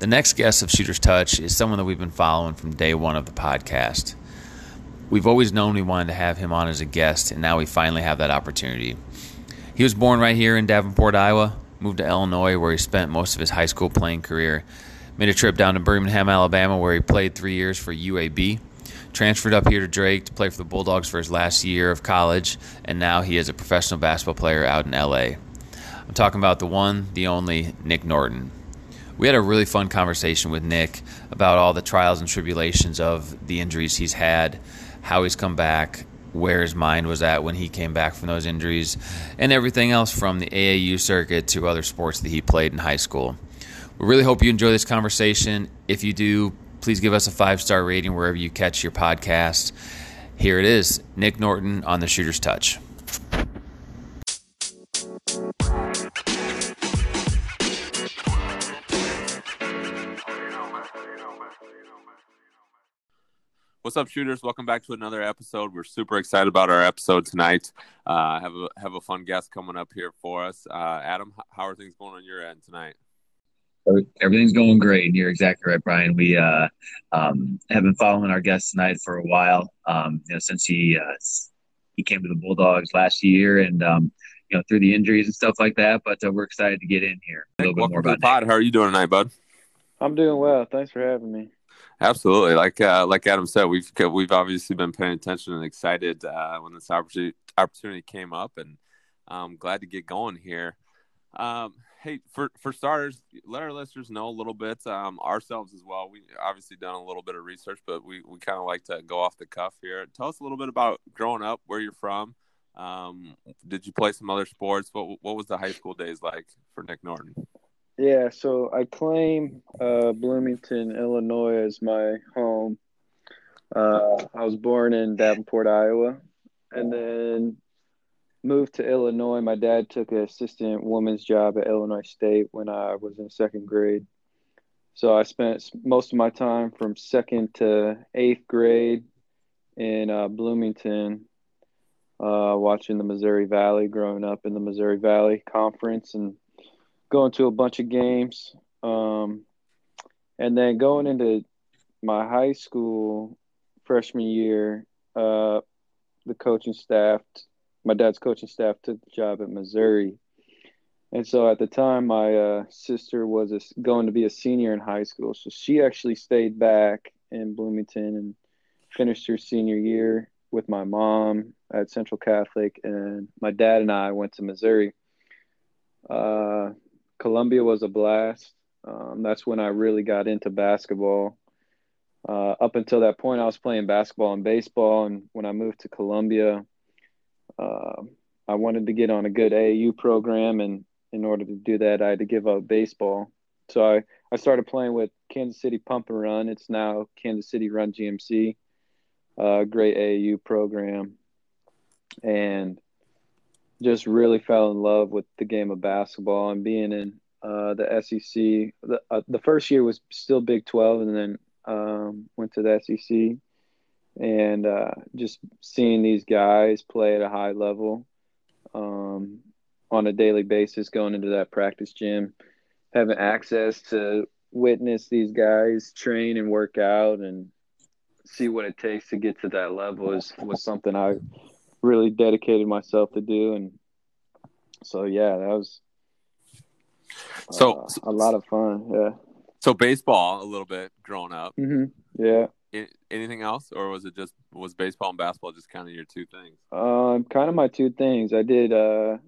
The next guest of Shooter's Touch is someone that we've been following from day one of the podcast. We've always known we wanted to have him on as a guest, and now we finally have that opportunity. He was born right here in Davenport, Iowa, moved to Illinois, where he spent most of his high school playing career, made a trip down to Birmingham, Alabama, where he played three years for UAB, transferred up here to Drake to play for the Bulldogs for his last year of college, and now he is a professional basketball player out in LA. I'm talking about the one, the only, Nick Norton we had a really fun conversation with Nick about all the trials and tribulations of the injuries he's had, how he's come back, where his mind was at when he came back from those injuries, and everything else from the AAU circuit to other sports that he played in high school. We really hope you enjoy this conversation. If you do, please give us a five star rating wherever you catch your podcast. Here it is Nick Norton on the Shooter's Touch. What's up, shooters? Welcome back to another episode. We're super excited about our episode tonight. Uh, have a have a fun guest coming up here for us. Uh, Adam, how are things going on your end tonight? Everything's going great. You're exactly right, Brian. We uh, um, have been following our guest tonight for a while. Um, you know, since he uh, he came to the Bulldogs last year, and um, you know, through the injuries and stuff like that. But uh, we're excited to get in here a little bit more about the pod. How are you doing tonight, bud? I'm doing well. Thanks for having me. Absolutely, like uh, like Adam said, we've we've obviously been paying attention and excited uh, when this opportunity opportunity came up, and I'm glad to get going here. Um, hey, for for starters, let our listeners know a little bit um, ourselves as well. We obviously done a little bit of research, but we we kind of like to go off the cuff here. Tell us a little bit about growing up, where you're from. Um, did you play some other sports? What what was the high school days like for Nick Norton? Yeah, so I claim uh, Bloomington, Illinois as my home. Uh, I was born in Davenport, Iowa, and then moved to Illinois. My dad took an assistant woman's job at Illinois State when I was in second grade. So I spent most of my time from second to eighth grade in uh, Bloomington, uh, watching the Missouri Valley, growing up in the Missouri Valley Conference, and going to a bunch of games. Um, and then going into my high school freshman year, uh, the coaching staff, my dad's coaching staff took the job at Missouri. And so at the time, my uh, sister was a, going to be a senior in high school. So she actually stayed back in Bloomington and finished her senior year with my mom at Central Catholic. And my dad and I went to Missouri. Uh, Columbia was a blast. Um, that's when I really got into basketball. Uh, up until that point, I was playing basketball and baseball. And when I moved to Columbia, uh, I wanted to get on a good AAU program. And in order to do that, I had to give up baseball. So I, I started playing with Kansas City Pump and Run. It's now Kansas City Run GMC, uh, great AAU program. And just really fell in love with the game of basketball and being in uh, the SEC. The, uh, the first year was still Big 12 and then um, went to the SEC. And uh, just seeing these guys play at a high level um, on a daily basis, going into that practice gym, having access to witness these guys train and work out and see what it takes to get to that level is was something I really dedicated myself to do and so yeah that was so uh, a lot of fun yeah. So baseball a little bit growing up. Mm-hmm. yeah. Anything else or was it just was baseball and basketball just kind of your two things? Um kind of my two things. I did uh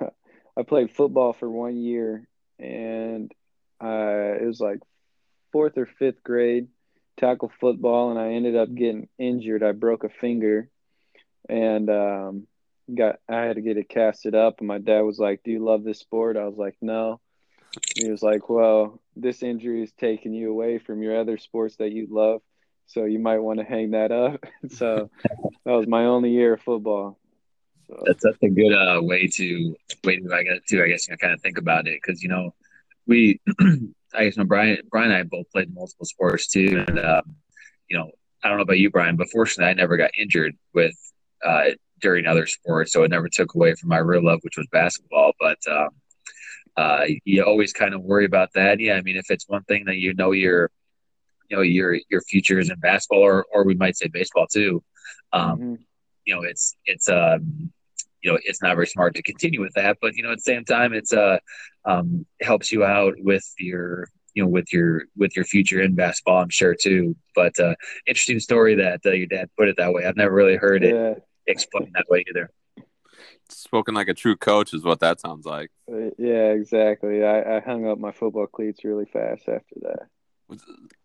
i played football for one year and uh it was like fourth or fifth grade tackle football and i ended up getting injured. I broke a finger and um, got I had to get it casted up. And my dad was like, "Do you love this sport?" I was like, "No." he was like, "Well, this injury is taking you away from your other sports that you love, so you might want to hang that up." so that was my only year of football. So. That's that's a good uh, way to way to I guess to I guess I kind of think about it because you know we I guess when Brian Brian and I both played multiple sports too, and um, you know I don't know about you, Brian, but fortunately I never got injured with uh, during other sports, so it never took away from my real love, which was basketball. But um, uh, you always kind of worry about that. Yeah, I mean, if it's one thing that you know your, you know, your your future is in basketball, or or we might say baseball too. Um, mm-hmm. You know, it's it's um, you know, it's not very smart to continue with that, but you know, at the same time, it's uh, um, helps you out with your you know with your with your future in basketball i'm sure too but uh interesting story that uh, your dad put it that way i've never really heard it. Explained that way either spoken like a true coach is what that sounds like uh, yeah exactly I, I hung up my football cleats really fast after that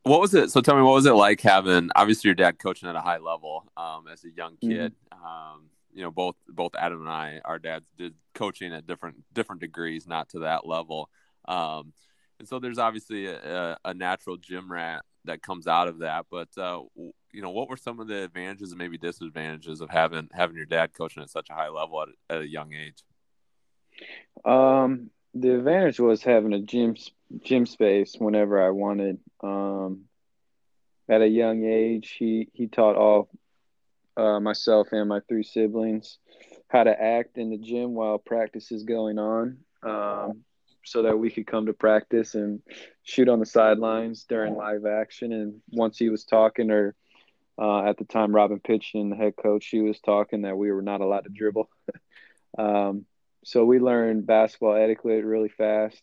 what was it so tell me what was it like having obviously your dad coaching at a high level um, as a young mm-hmm. kid mm-hmm. um, you know both both adam and i our dads did coaching at different different degrees not to that level um, and so there's obviously a, a, natural gym rat that comes out of that. But uh, you know, what were some of the advantages and maybe disadvantages of having having your dad coaching at such a high level at, at a young age? Um, the advantage was having a gym gym space whenever I wanted. Um, at a young age, he he taught all uh, myself and my three siblings how to act in the gym while practice is going on. Um, so that we could come to practice and shoot on the sidelines during live action. And once he was talking, or uh, at the time, Robin Pingeton, the head coach, she was talking that we were not allowed to dribble. um, so we learned basketball etiquette really fast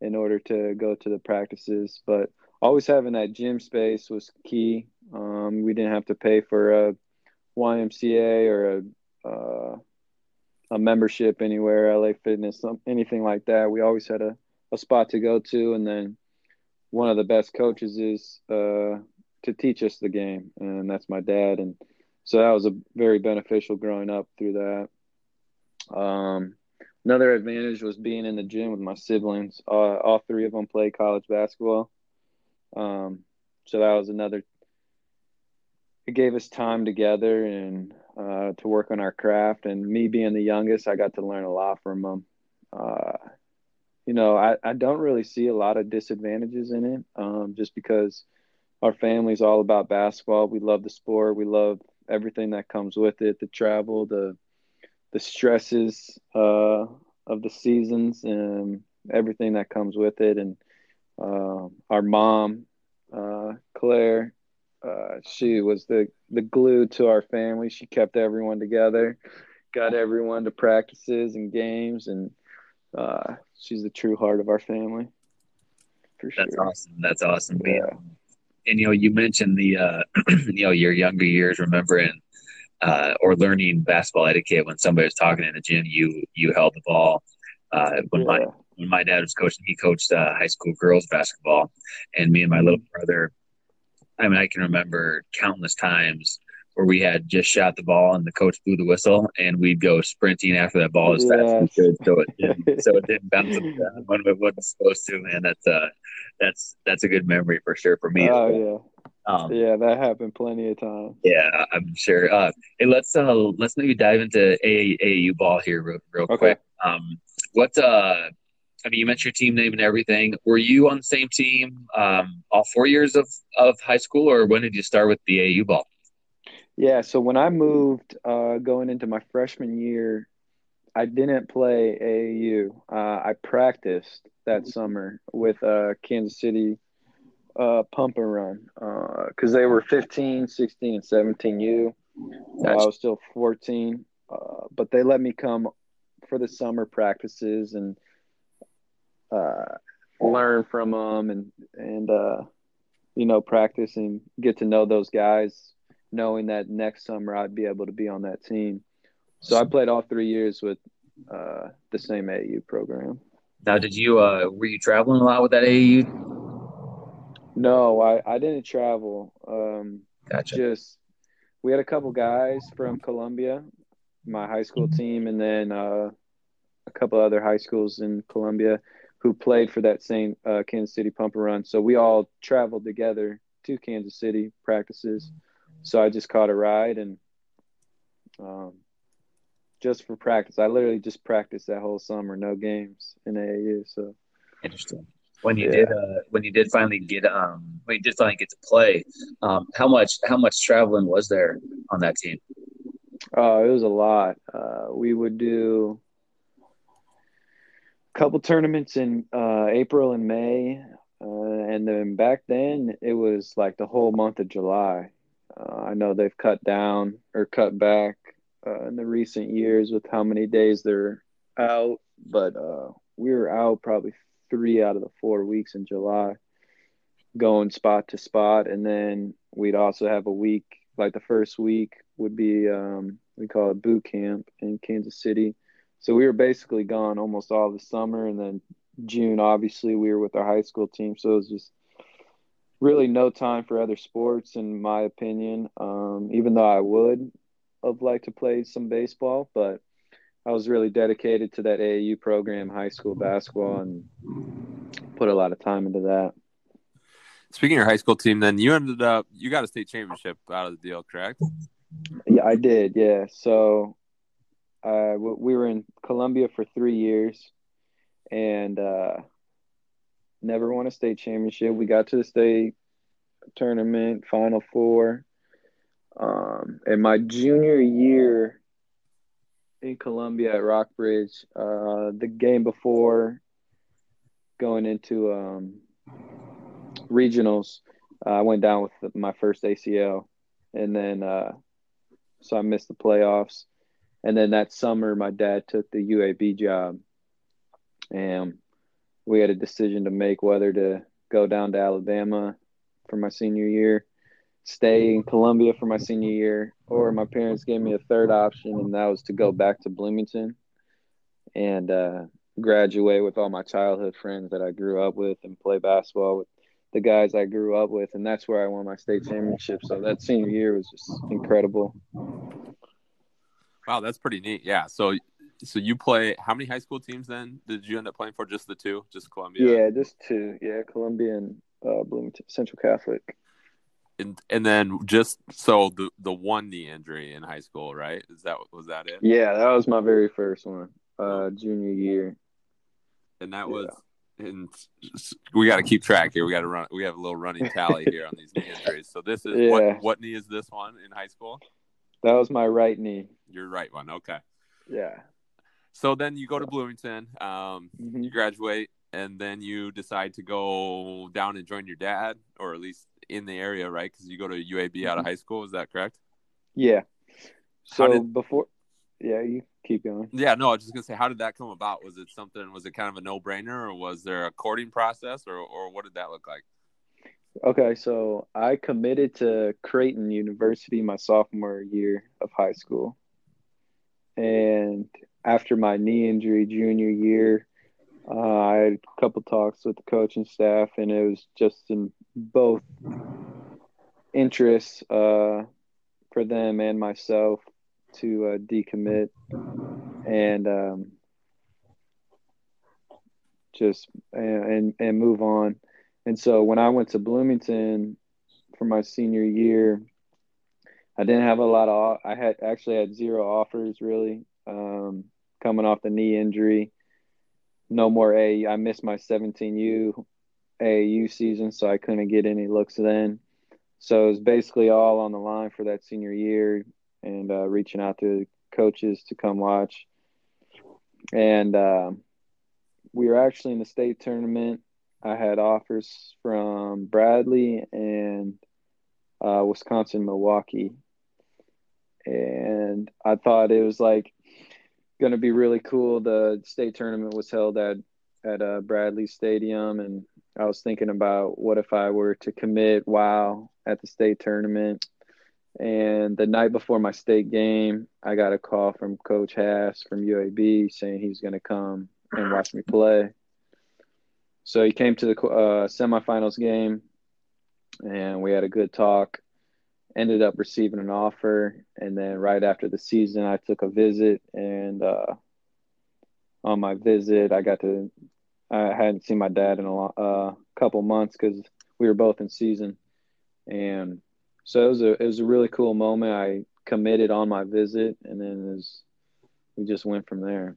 in order to go to the practices. But always having that gym space was key. Um, we didn't have to pay for a YMCA or a uh, a membership anywhere, LA Fitness, anything like that. We always had a, a spot to go to, and then one of the best coaches is uh, to teach us the game, and that's my dad. And so that was a very beneficial growing up through that. Um, another advantage was being in the gym with my siblings. Uh, all three of them play college basketball, um, so that was another. It gave us time together, and uh, to work on our craft. And me being the youngest, I got to learn a lot from them. Uh, you know, I, I don't really see a lot of disadvantages in it um, just because our family's all about basketball. We love the sport. We love everything that comes with it, the travel, the the stresses uh, of the seasons and everything that comes with it. And uh, our mom, uh, Claire, uh, she was the the glue to our family. She kept everyone together, got everyone to practices and games, and uh, she's the true heart of our family. For sure. That's awesome. That's awesome. Yeah. And you know, you mentioned the uh, you know your younger years, remembering uh, or learning basketball etiquette when somebody was talking in the gym. You you held the ball. Uh, when yeah. my when my dad was coaching, he coached uh, high school girls basketball, and me and my little brother I mean, I can remember countless times where we had just shot the ball and the coach blew the whistle and we'd go sprinting after that ball as fast as we could so it didn't so it didn't bounce when it wasn't supposed to man that's uh that's that's a good memory for sure for me oh yeah um, yeah that happened plenty of times yeah i'm sure uh hey let's uh let's maybe dive into aau ball here real, real okay. quick um what uh I mean, you mentioned your team name and everything. Were you on the same team um, all four years of, of high school, or when did you start with the AU ball? Yeah, so when I moved uh, going into my freshman year, I didn't play AAU. Uh, I practiced that summer with uh, Kansas City uh, Pump and Run because uh, they were 15, 16, and 17U. Gotcha. I was still 14, uh, but they let me come for the summer practices and – uh, learn from them and and uh, you know practice and get to know those guys, knowing that next summer I'd be able to be on that team. So I played all three years with uh, the same AAU program. Now, did you uh, were you traveling a lot with that AAU? No, I, I didn't travel. Um, gotcha. Just we had a couple guys from Columbia, my high school team, and then uh, a couple other high schools in Columbia who played for that same uh, Kansas City Pump and Run. So we all traveled together to Kansas City practices. So I just caught a ride and um, just for practice. I literally just practiced that whole summer, no games in AAU. So interesting. When you yeah. did, uh, when you did finally get, um, when you did finally get to play, um, how much, how much traveling was there on that team? Oh, it was a lot. Uh, we would do a couple tournaments in uh, April and May, uh, and then back then it was like the whole month of July. Uh, I know they've cut down or cut back uh, in the recent years with how many days they're out, but uh, we were out probably three out of the four weeks in July, going spot to spot, and then we'd also have a week. Like the first week would be um, we call it boot camp in Kansas City. So we were basically gone almost all the summer, and then June, obviously, we were with our high school team. So it was just really no time for other sports, in my opinion. Um, even though I would have liked to play some baseball, but I was really dedicated to that AAU program, high school basketball, and put a lot of time into that. Speaking of your high school team, then you ended up you got a state championship out of the deal, correct? Yeah, I did. Yeah, so uh, we were in Columbia for three years, and uh, never won a state championship. We got to the state tournament, Final Four. Um, in my junior year in Columbia at Rockbridge, uh, the game before going into um, regionals, uh, I went down with my first ACL, and then uh, so I missed the playoffs. And then that summer, my dad took the UAB job, and we had a decision to make whether to go down to Alabama for my senior year, stay in Columbia for my senior year, or my parents gave me a third option, and that was to go back to Bloomington and uh, graduate with all my childhood friends that I grew up with and play basketball with the guys I grew up with, and that's where I won my state championship. So that senior year was just incredible. Wow, that's pretty neat. Yeah. So, so you play how many high school teams then? Did you end up playing for just the two, just Columbia? Yeah, just two. Yeah, Columbia and uh, Bloomington Central Catholic. And and then just so the the one knee injury in high school, right? Is that was that it? Yeah, that was my very first one, uh, junior year. And that was and we got to keep track here. We got to run. We have a little running tally here on these knee injuries. So this is yeah. what what knee is this one in high school? That was my right knee. Your right one. Okay. Yeah. So then you go to Bloomington. Um, mm-hmm. You graduate, and then you decide to go down and join your dad, or at least in the area, right? Because you go to UAB mm-hmm. out of mm-hmm. high school. Is that correct? Yeah. So did... before, yeah, you keep going. Yeah, no, I was just gonna say, how did that come about? Was it something? Was it kind of a no brainer, or was there a courting process, or or what did that look like? Okay, so I committed to Creighton University my sophomore year of high school. And after my knee injury junior year, uh, I had a couple talks with the coaching staff, and it was just in both interests uh, for them and myself to uh, decommit and um, just and and move on. And so when I went to Bloomington for my senior year, I didn't have a lot of. I had actually had zero offers really um, coming off the knee injury. No more A. I missed my 17U AAU season, so I couldn't get any looks then. So it was basically all on the line for that senior year, and uh, reaching out to coaches to come watch. And uh, we were actually in the state tournament I had offers from Bradley and uh, Wisconsin, Milwaukee, and I thought it was like going to be really cool. The state tournament was held at at uh, Bradley Stadium, and I was thinking about what if I were to commit while at the state tournament. And the night before my state game, I got a call from Coach Hass from UAB saying he's going to come and watch me play. So he came to the uh, semifinals game, and we had a good talk. Ended up receiving an offer, and then right after the season, I took a visit, and uh, on my visit, I got to. I hadn't seen my dad in a uh, couple months because we were both in season, and so it was a it was a really cool moment. I committed on my visit, and then it was, we just went from there.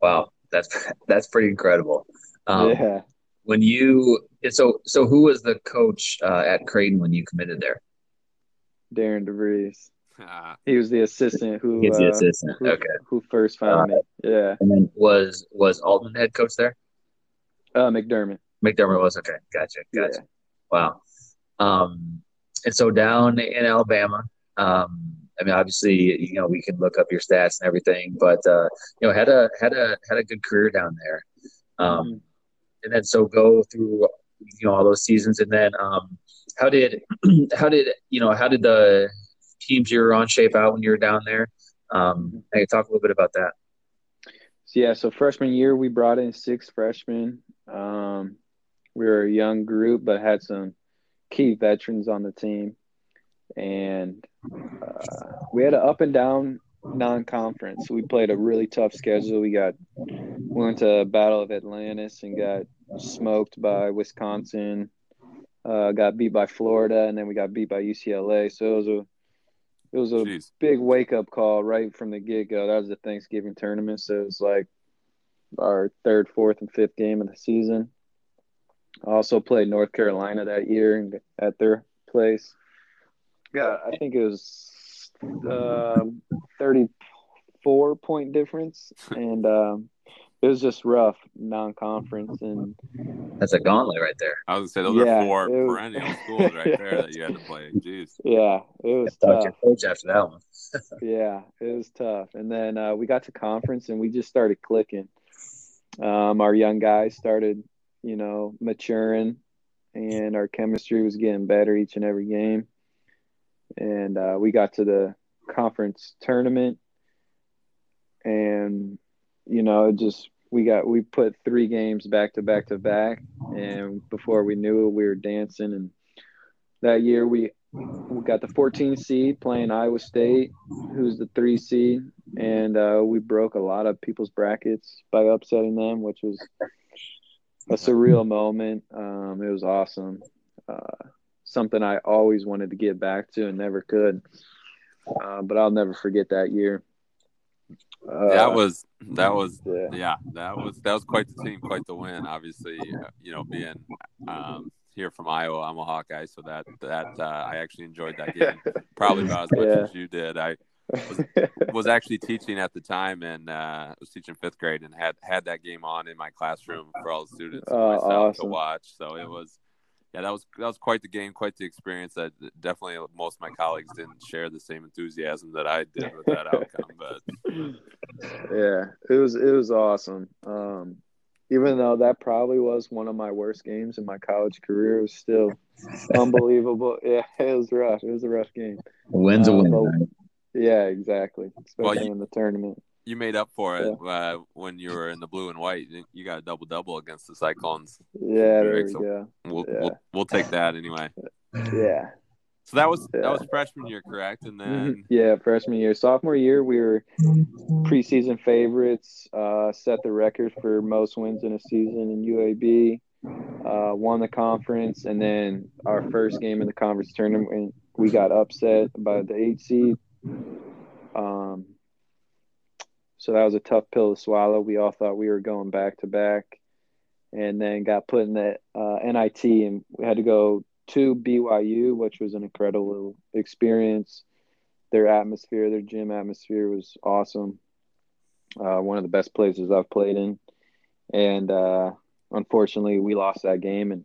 Wow, that's that's pretty incredible. Um, yeah. When you so so who was the coach uh, at Creighton when you committed there? Darian DeVries. Ah, He was the assistant who He's the uh, assistant. who, Okay. who first found me. Yeah, And then was was Altman head coach there? uh, McDermott. McDermott was okay. Gotcha. Gotcha. Yeah. Wow. Um, and so down in Alabama, um, I mean, obviously, you know, we can look up your stats and everything, but uh, you know, had a had a had a good career down there. Um, and then so go through, you know, all those seasons, and then um, how did how did you know how did the teams you were on shape out when you were down there? Um, can you talk a little bit about that? So, yeah, so freshman year we brought in six freshmen. Um, we were a young group, but had some key veterans on the team, and uh, we had an up and down non-conference. We played a really tough schedule. We got we went to Battle of Atlantis and got smoked by Wisconsin. Uh, got beat by Florida, and then we got beat by UCLA. So it was a it was a jeez. big wake up call right from the get go. That was the Thanksgiving tournament, so it was like our third, fourth, and fifth game of the season. I also played North Carolina that year at their place. Yeah, I think it was um, thirty-four point difference, and um, it was just rough non-conference and That's a gauntlet right there. I was gonna say those Yeah, are four was- perennial schools right there that you had to play. Jeez. yeah, it was tough. your coach after that one. Yeah, it was tough. And then uh, we got to conference and we just started clicking. Um, our young guys started, you know, maturing, and our chemistry was getting better each and every game. And uh, we got to the conference tournament, and you know, just we got we put three games back to back to back, and before we knew it, we were dancing. And that year we we got the 14 seed playing Iowa State, who's the three seed, and uh, we broke a lot of people's brackets by upsetting them, which was a surreal moment. Um, it was awesome. Uh, something I always wanted to get back to and never could. Uh, but I'll never forget that year. Uh, that was that was yeah. yeah that was that was quite the team, quite the win. Obviously, uh, you know, being um, here from Iowa, I'm a Hawkeye, so that that uh, I actually enjoyed that game probably about as much Yeah. as you did. I was actually teaching at the time and uh, was teaching fifth grade and had had that game on in my classroom for all the students and Oh, myself to awesome. watch. So it was. Yeah, that was that was quite the game, quite the experience. That definitely most of my colleagues didn't share the same enthusiasm that I did with that outcome. But yeah, it was it was awesome. Um, even though that probably was one of my worst games in my college career, it was still unbelievable. Yeah, it was rough. It was a rough game. A win's a Uh, win. but- Yeah, exactly. Well, Especially you- in the tournament. You made up for it uh, when you were in the blue and white. You got a double double against the Cyclones. Yeah, there we So- go. We'll, Yeah. we'll we'll take that anyway. Yeah. So that was that was freshman year, correct? And then Yeah, freshman year. Sophomore year, we were preseason favorites, uh, set the record for most wins in a season in UAB, uh, won the conference, and then our first game in the conference tournament, we got upset by the eight seed. Um, so that was a tough pill to swallow. We all thought we were going back to back, and then got put in the uh, NIT, and we had to go to BYU, which was an incredible experience. Their atmosphere, their gym atmosphere was awesome. Uh, one of the best places I've played in, and uh, unfortunately, we lost that game and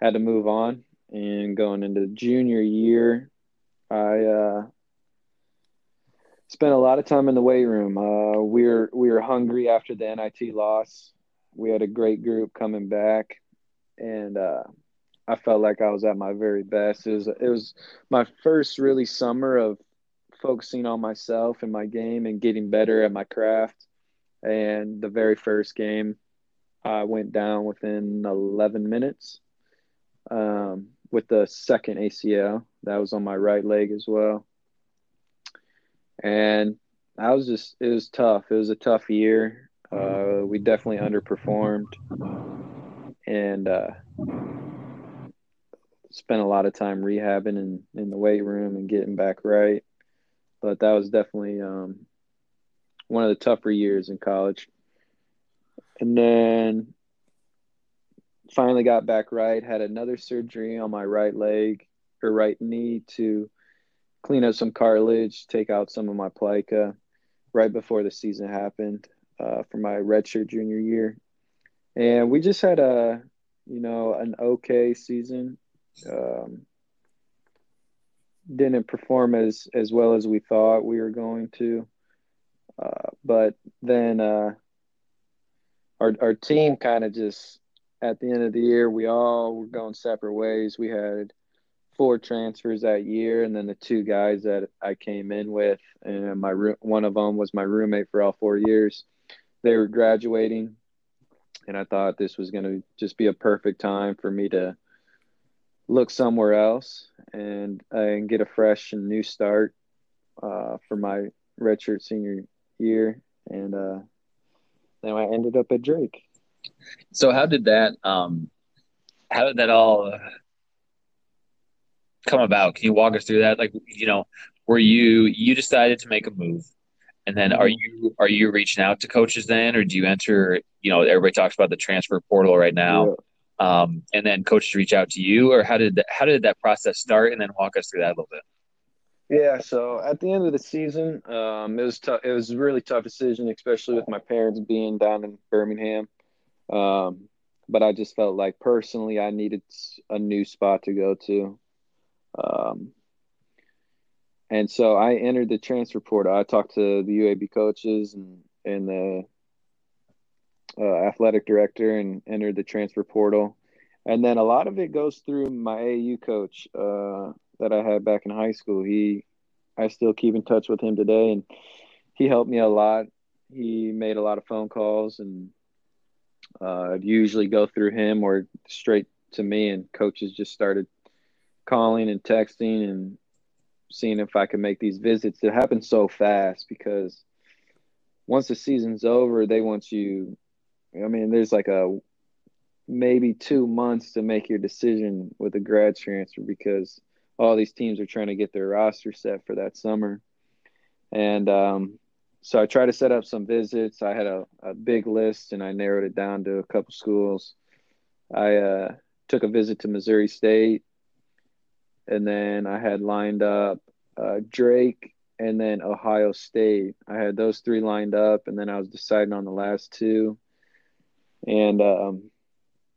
had to move on. And going into junior year, I uh, spent a lot of time in the weight room. Uh, we were we were hungry after the NIT loss. We had a great group coming back, and uh, I felt like I was at my very best. It was it was my first really summer of focusing on myself and my game and getting better at my craft. And the very first game, I went down within 11 minutes um, with the second ACL. That was on my right leg as well. And I was just, it was tough. It was a tough year. Uh, we definitely underperformed. And, uh, spent a lot of time rehabbing in, in the weight room and getting back right. But that was definitely um, one of the tougher years in college. And then finally got back right, had another surgery on my right leg or right knee to clean up some cartilage, take out some of my plica right before the season happened uh, for my redshirt junior year, and we just had a you know an okay season. Um, didn't perform as as well as we thought we were going to, uh, but then uh, our our team kind of just at the end of the year we all were going separate ways. We had four transfers that year, and then the two guys that I came in with, and my one of them was my roommate for all four years. They were graduating, and I thought this was going to just be a perfect time for me to look somewhere else and and get a fresh and new start uh, for my redshirt senior year, and uh, then I ended up at Drake. So how did that um, how did that all come about? Can you walk us through that? Like, you know, were you you decided to make a move, and then are you are you reaching out to coaches then, or do you enter? You know, everybody talks about the transfer portal right now. Yeah. Um, and then coaches reach out to you, or how did that, how did that process start? And then walk us through that a little bit. Yeah, so at the end of the season, um, it was tough. It was a really tough decision, especially with my parents being down in Birmingham. Um, but I just felt like personally, I needed a new spot to go to. Um, and so I entered the transfer portal. I talked to the UAB coaches and and the uh, athletic director and entered the transfer portal. And then a lot of it goes through my AU coach uh, that I had back in high school. He, I still keep in touch with him today, and he helped me a lot. He made a lot of phone calls, and uh, I'd usually go through him or straight to me. And coaches just started calling and texting and seeing if I could make these visits. It happened so fast because once the season's over, they want you. I mean, there's like a maybe two months to make your decision with a grad transfer because all these teams are trying to get their roster set for that summer. And um, so I tried to set up some visits. I had a, a big list and I narrowed it down to a couple schools. I uh, took a visit to Missouri State and then I had lined up uh, Drake and then Ohio State. I had those three lined up, and then I was deciding on the last two. And um,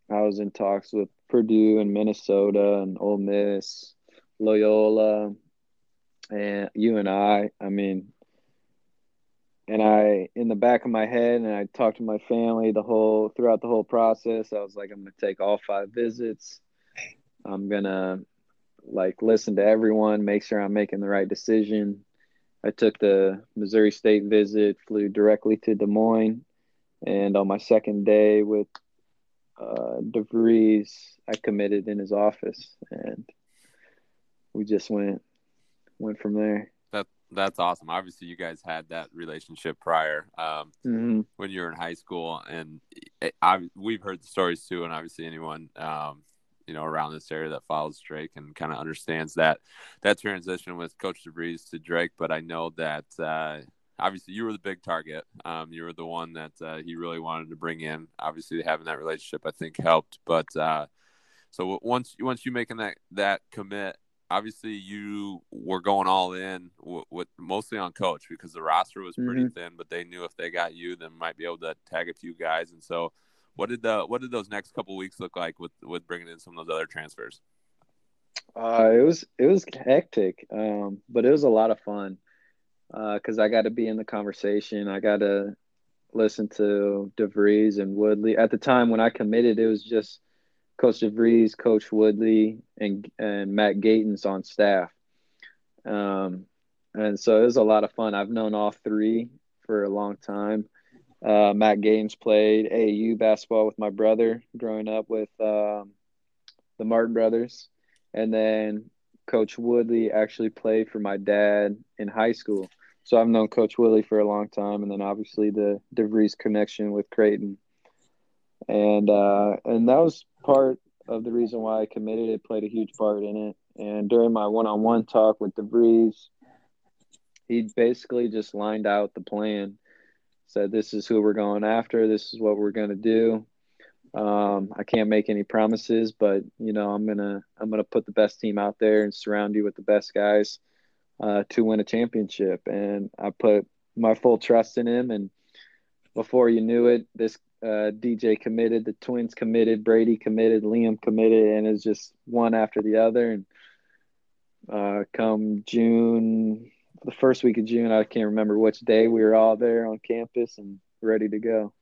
I was in talks with Purdue and Minnesota and Ole Miss, Loyola, and you and I I mean, and I in the back of my head, and I talked to my family the whole throughout the whole process. I was like, I'm gonna take all five visits. I'm gonna like listen to everyone, make sure I'm making the right decision. I took the Missouri State visit, flew directly to Des Moines, and on my second day with uh, DeVries, I committed in his office, and we just went went from there. That that's awesome. Obviously, you guys had that relationship prior um, mm-hmm. when you were in high school, and it, I, we've heard the stories too. And obviously, anyone um, you know around this area that follows Drake and kind of understands that that transition with Coach DeVries to Drake. But I know that uh, obviously you were the big target. Um, you were the one that uh, he really wanted to bring in. Obviously, having that relationship I think helped. But uh, so once once you making that that commit. Obviously, you were going all in with, with mostly on coach because the roster was pretty mm-hmm. thin, but they knew if they got you, then might be able to tag a few guys. And so, what did the what did those next couple weeks look like with with bringing in some of those other transfers? Uh, it was it was hectic, um, but it was a lot of fun because uh, I got to be in the conversation. I got to listen to DeVries and Woodley. At the time when I committed, it was just Coach DeVries, Coach Woodley, and and Matt Gatens on staff. Um, and so it was a lot of fun. I've known all three for a long time. Uh, Matt Gatens played AAU basketball with my brother growing up with um, the Martin brothers. And then Coach Woodley actually played for my dad in high school. So I've known Coach Woodley for a long time. And then obviously the DeVries connection with Creighton. And, uh, and that was part of the reason why I committed. It played a huge part in it. And during my one on one talk with DeVries, he basically just lined out the plan said this is who we're going after this is what we're going to do um, i can't make any promises but you know i'm gonna i'm gonna put the best team out there and surround you with the best guys uh, to win a championship. And I put my full trust in him. And before you knew it, this uh, DJ committed, the twins committed, Brady committed, Liam committed, and it's just one after the other. And uh, come June, the first week of June, I can't remember which day, we were all there on campus and ready to go.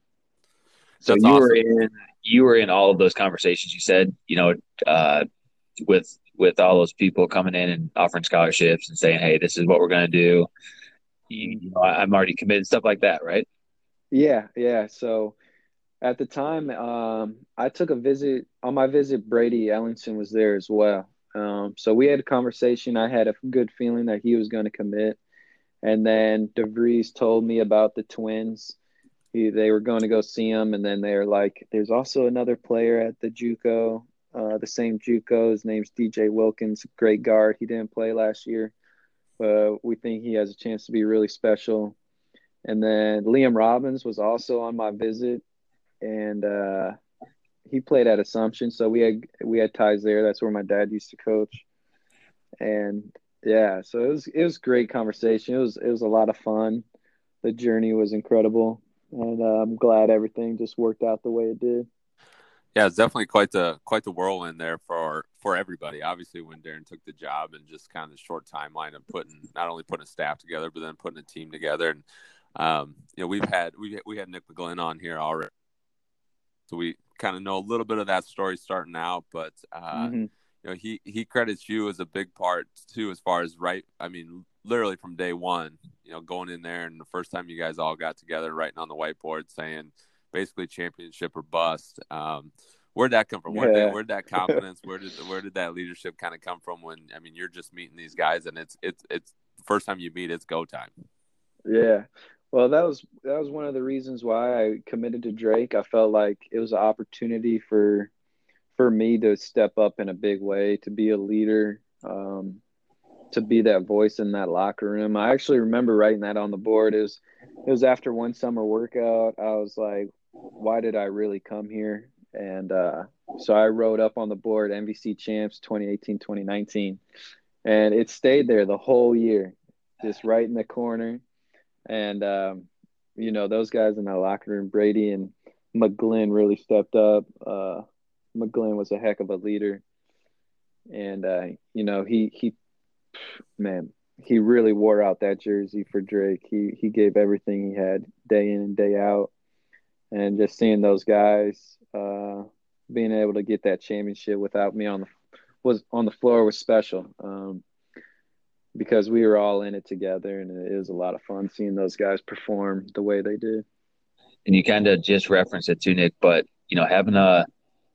So That's you awesome. were in you were in all of those conversations. You said, you know, uh, with with all those people coming in and offering scholarships and saying, "Hey, this is what we're going to do." You, you know, I'm already committed, stuff like that, right? Yeah, yeah. So at the time, um, I took a visit on my visit. Brady Ellingson was there as well. Um, so we had a conversation. I had a good feeling that he was going to commit, and then DeVries told me about the twins. He, they were going to go see him, and then they're like, "There's also another player at the JUCO, uh, the same JUCO. His name's DJ Wilkins, great guard. He didn't play last year, but we think he has a chance to be really special." And then Liam Robbins was also on my visit, and uh, he played at Assumption, so we had we had ties there. That's where my dad used to coach, and yeah, so it was it was great conversation. It was it was a lot of fun. The journey was incredible, and uh, I'm glad everything just worked out the way it did. Yeah, it's definitely quite the quite the whirlwind there for for everybody. Obviously, when Darian took the job and just kind of the short timeline of putting not only putting a staff together, but then putting a team together and um, you know, we've had we we had Nick McGlynn on here already, so we kind of know a little bit of that story starting out. But uh, mm-hmm. you know, he he credits you as a big part too, as far as right. I mean, literally from day one. You know, going in there and the first time you guys all got together, writing on the whiteboard, saying basically championship or bust. Um, where'd that come from? Where did where'd that confidence? where did where did that leadership kind of come from? When I mean, you're just meeting these guys, and it's it's it's the first time you meet, it's go time. Yeah, well, that was that was one of the reasons why I committed to Drake. I felt like it was an opportunity for for me to step up in a big way, to be a leader, um, to be that voice in that locker room. I actually remember writing that on the board. It was it was after one summer workout. I was like, why did I really come here? And uh, so I wrote up on the board MVC champs 2018 2019. And it stayed there the whole year, just right in the corner and um, you know those guys in that locker room, Brady and McGlynn really stepped up. Uh, McGlynn was a heck of a leader, and uh, you know he he man he really wore out that jersey for Drake. He he gave everything he had day in and day out, and just seeing those guys uh, being able to get that championship without me on the was on the floor was special. Um, because we were all in it together and it was a lot of fun seeing those guys perform the way they did. And you kind of just referenced it too, Nick, but you know, having a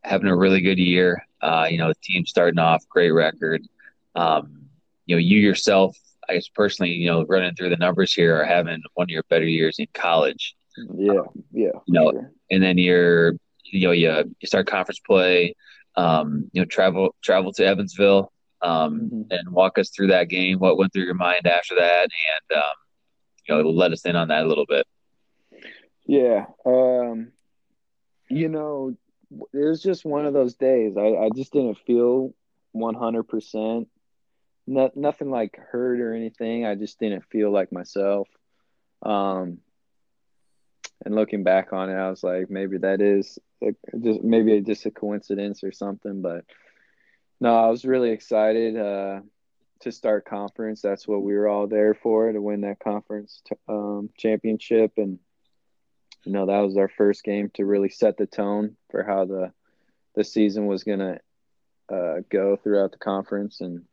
having a really good year, uh, you know, the team starting off, great record. Um, you know, you yourself, I guess personally, you know, running through the numbers here are having one of your better years in college. Yeah, yeah. You know, sure. and then you're you know, you, you start conference play, um, you know, travel travel to Evansville, um, mm-hmm. and walk us through that game. What went through your mind after that, and um, you know, let us in on that a little bit. Yeah, um, you know, it was just one of those days. I, I just didn't feel one hundred percent. Nothing like hurt or anything. I just didn't feel like myself. Um, and looking back on it, I was like, maybe that is like, just maybe just a coincidence or something, but no, I was really excited uh, to start conference. That's what we were all there for to win that conference t- um, championship, and you know that was our first game to really set the tone for how the the season was gonna uh, go throughout the conference. And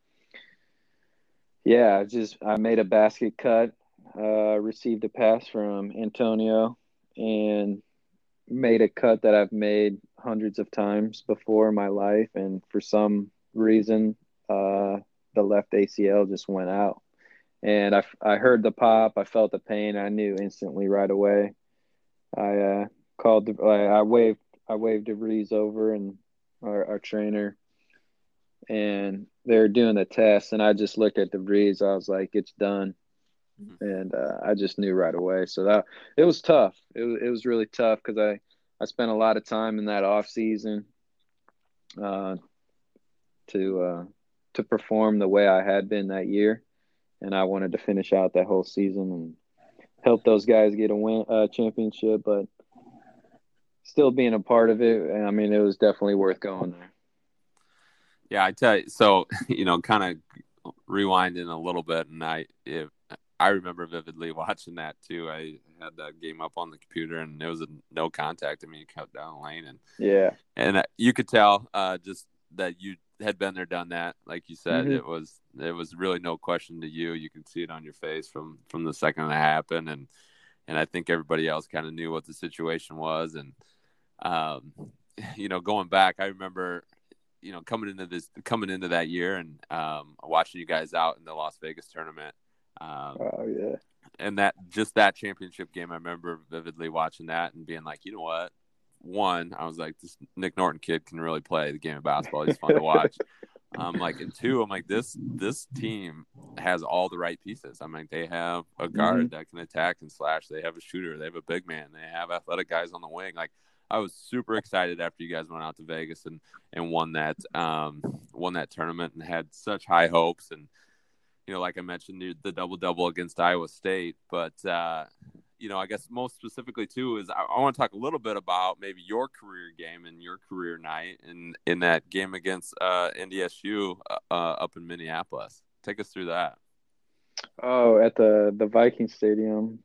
yeah, I just I made a basket cut, uh, received a pass from Antonio, and made a cut that I've made hundreds of times before in my life, and for some reason, uh, the left ACL just went out. And I, I heard the pop, I felt the pain, I knew instantly right away. I uh, called, the, I waved, I waved DeVries over and our, our trainer, and they're doing the test, and I just looked at DeVries. I was like, "It's done," mm-hmm. and uh, I just knew right away. So that it was tough. It was it was really tough because I I spent a lot of time in that off season, uh, to uh, to perform the way I had been that year, and I wanted to finish out that whole season and help those guys get a win uh, championship. But still being a part of it, I mean, it was definitely worth going there. Yeah, I tell you. So you know, kind of rewinding a little bit, and I if I remember vividly watching that too. I had that game up on the computer, and it was a no contact. I mean, you cut down the lane, and yeah, and uh, you could tell uh, just that you had been there, done that. Like you said, mm-hmm. it was it was really no question to you. You can see it on your face from from the second it happened, and and I think everybody else kind of knew what the situation was, and um, you know, going back, I remember you know coming into this coming into that year and um, watching you guys out in the Las Vegas tournament um, oh yeah. And that just that championship game, I remember vividly watching that and being like, you know what? One, I was like, this Nick Norton kid can really play the game of basketball. He's fun to watch. I'm um, like, and two, I'm like, this this team has all the right pieces. I'm like, they have a guard mm-hmm. that can attack and slash. They have a shooter. They have a big man. They have athletic guys on the wing. Like, I was super excited after you guys went out to Vegas and and won that um, won that tournament and had such high hopes and you know, like I mentioned, the, the double double against Iowa State. But uh, you know, I guess most specifically too is I, I want to talk a little bit about maybe your career game and your career night in in that game against uh, NDSU uh, uh, up in Minneapolis. Take us through that. Oh, at the the Viking Stadium.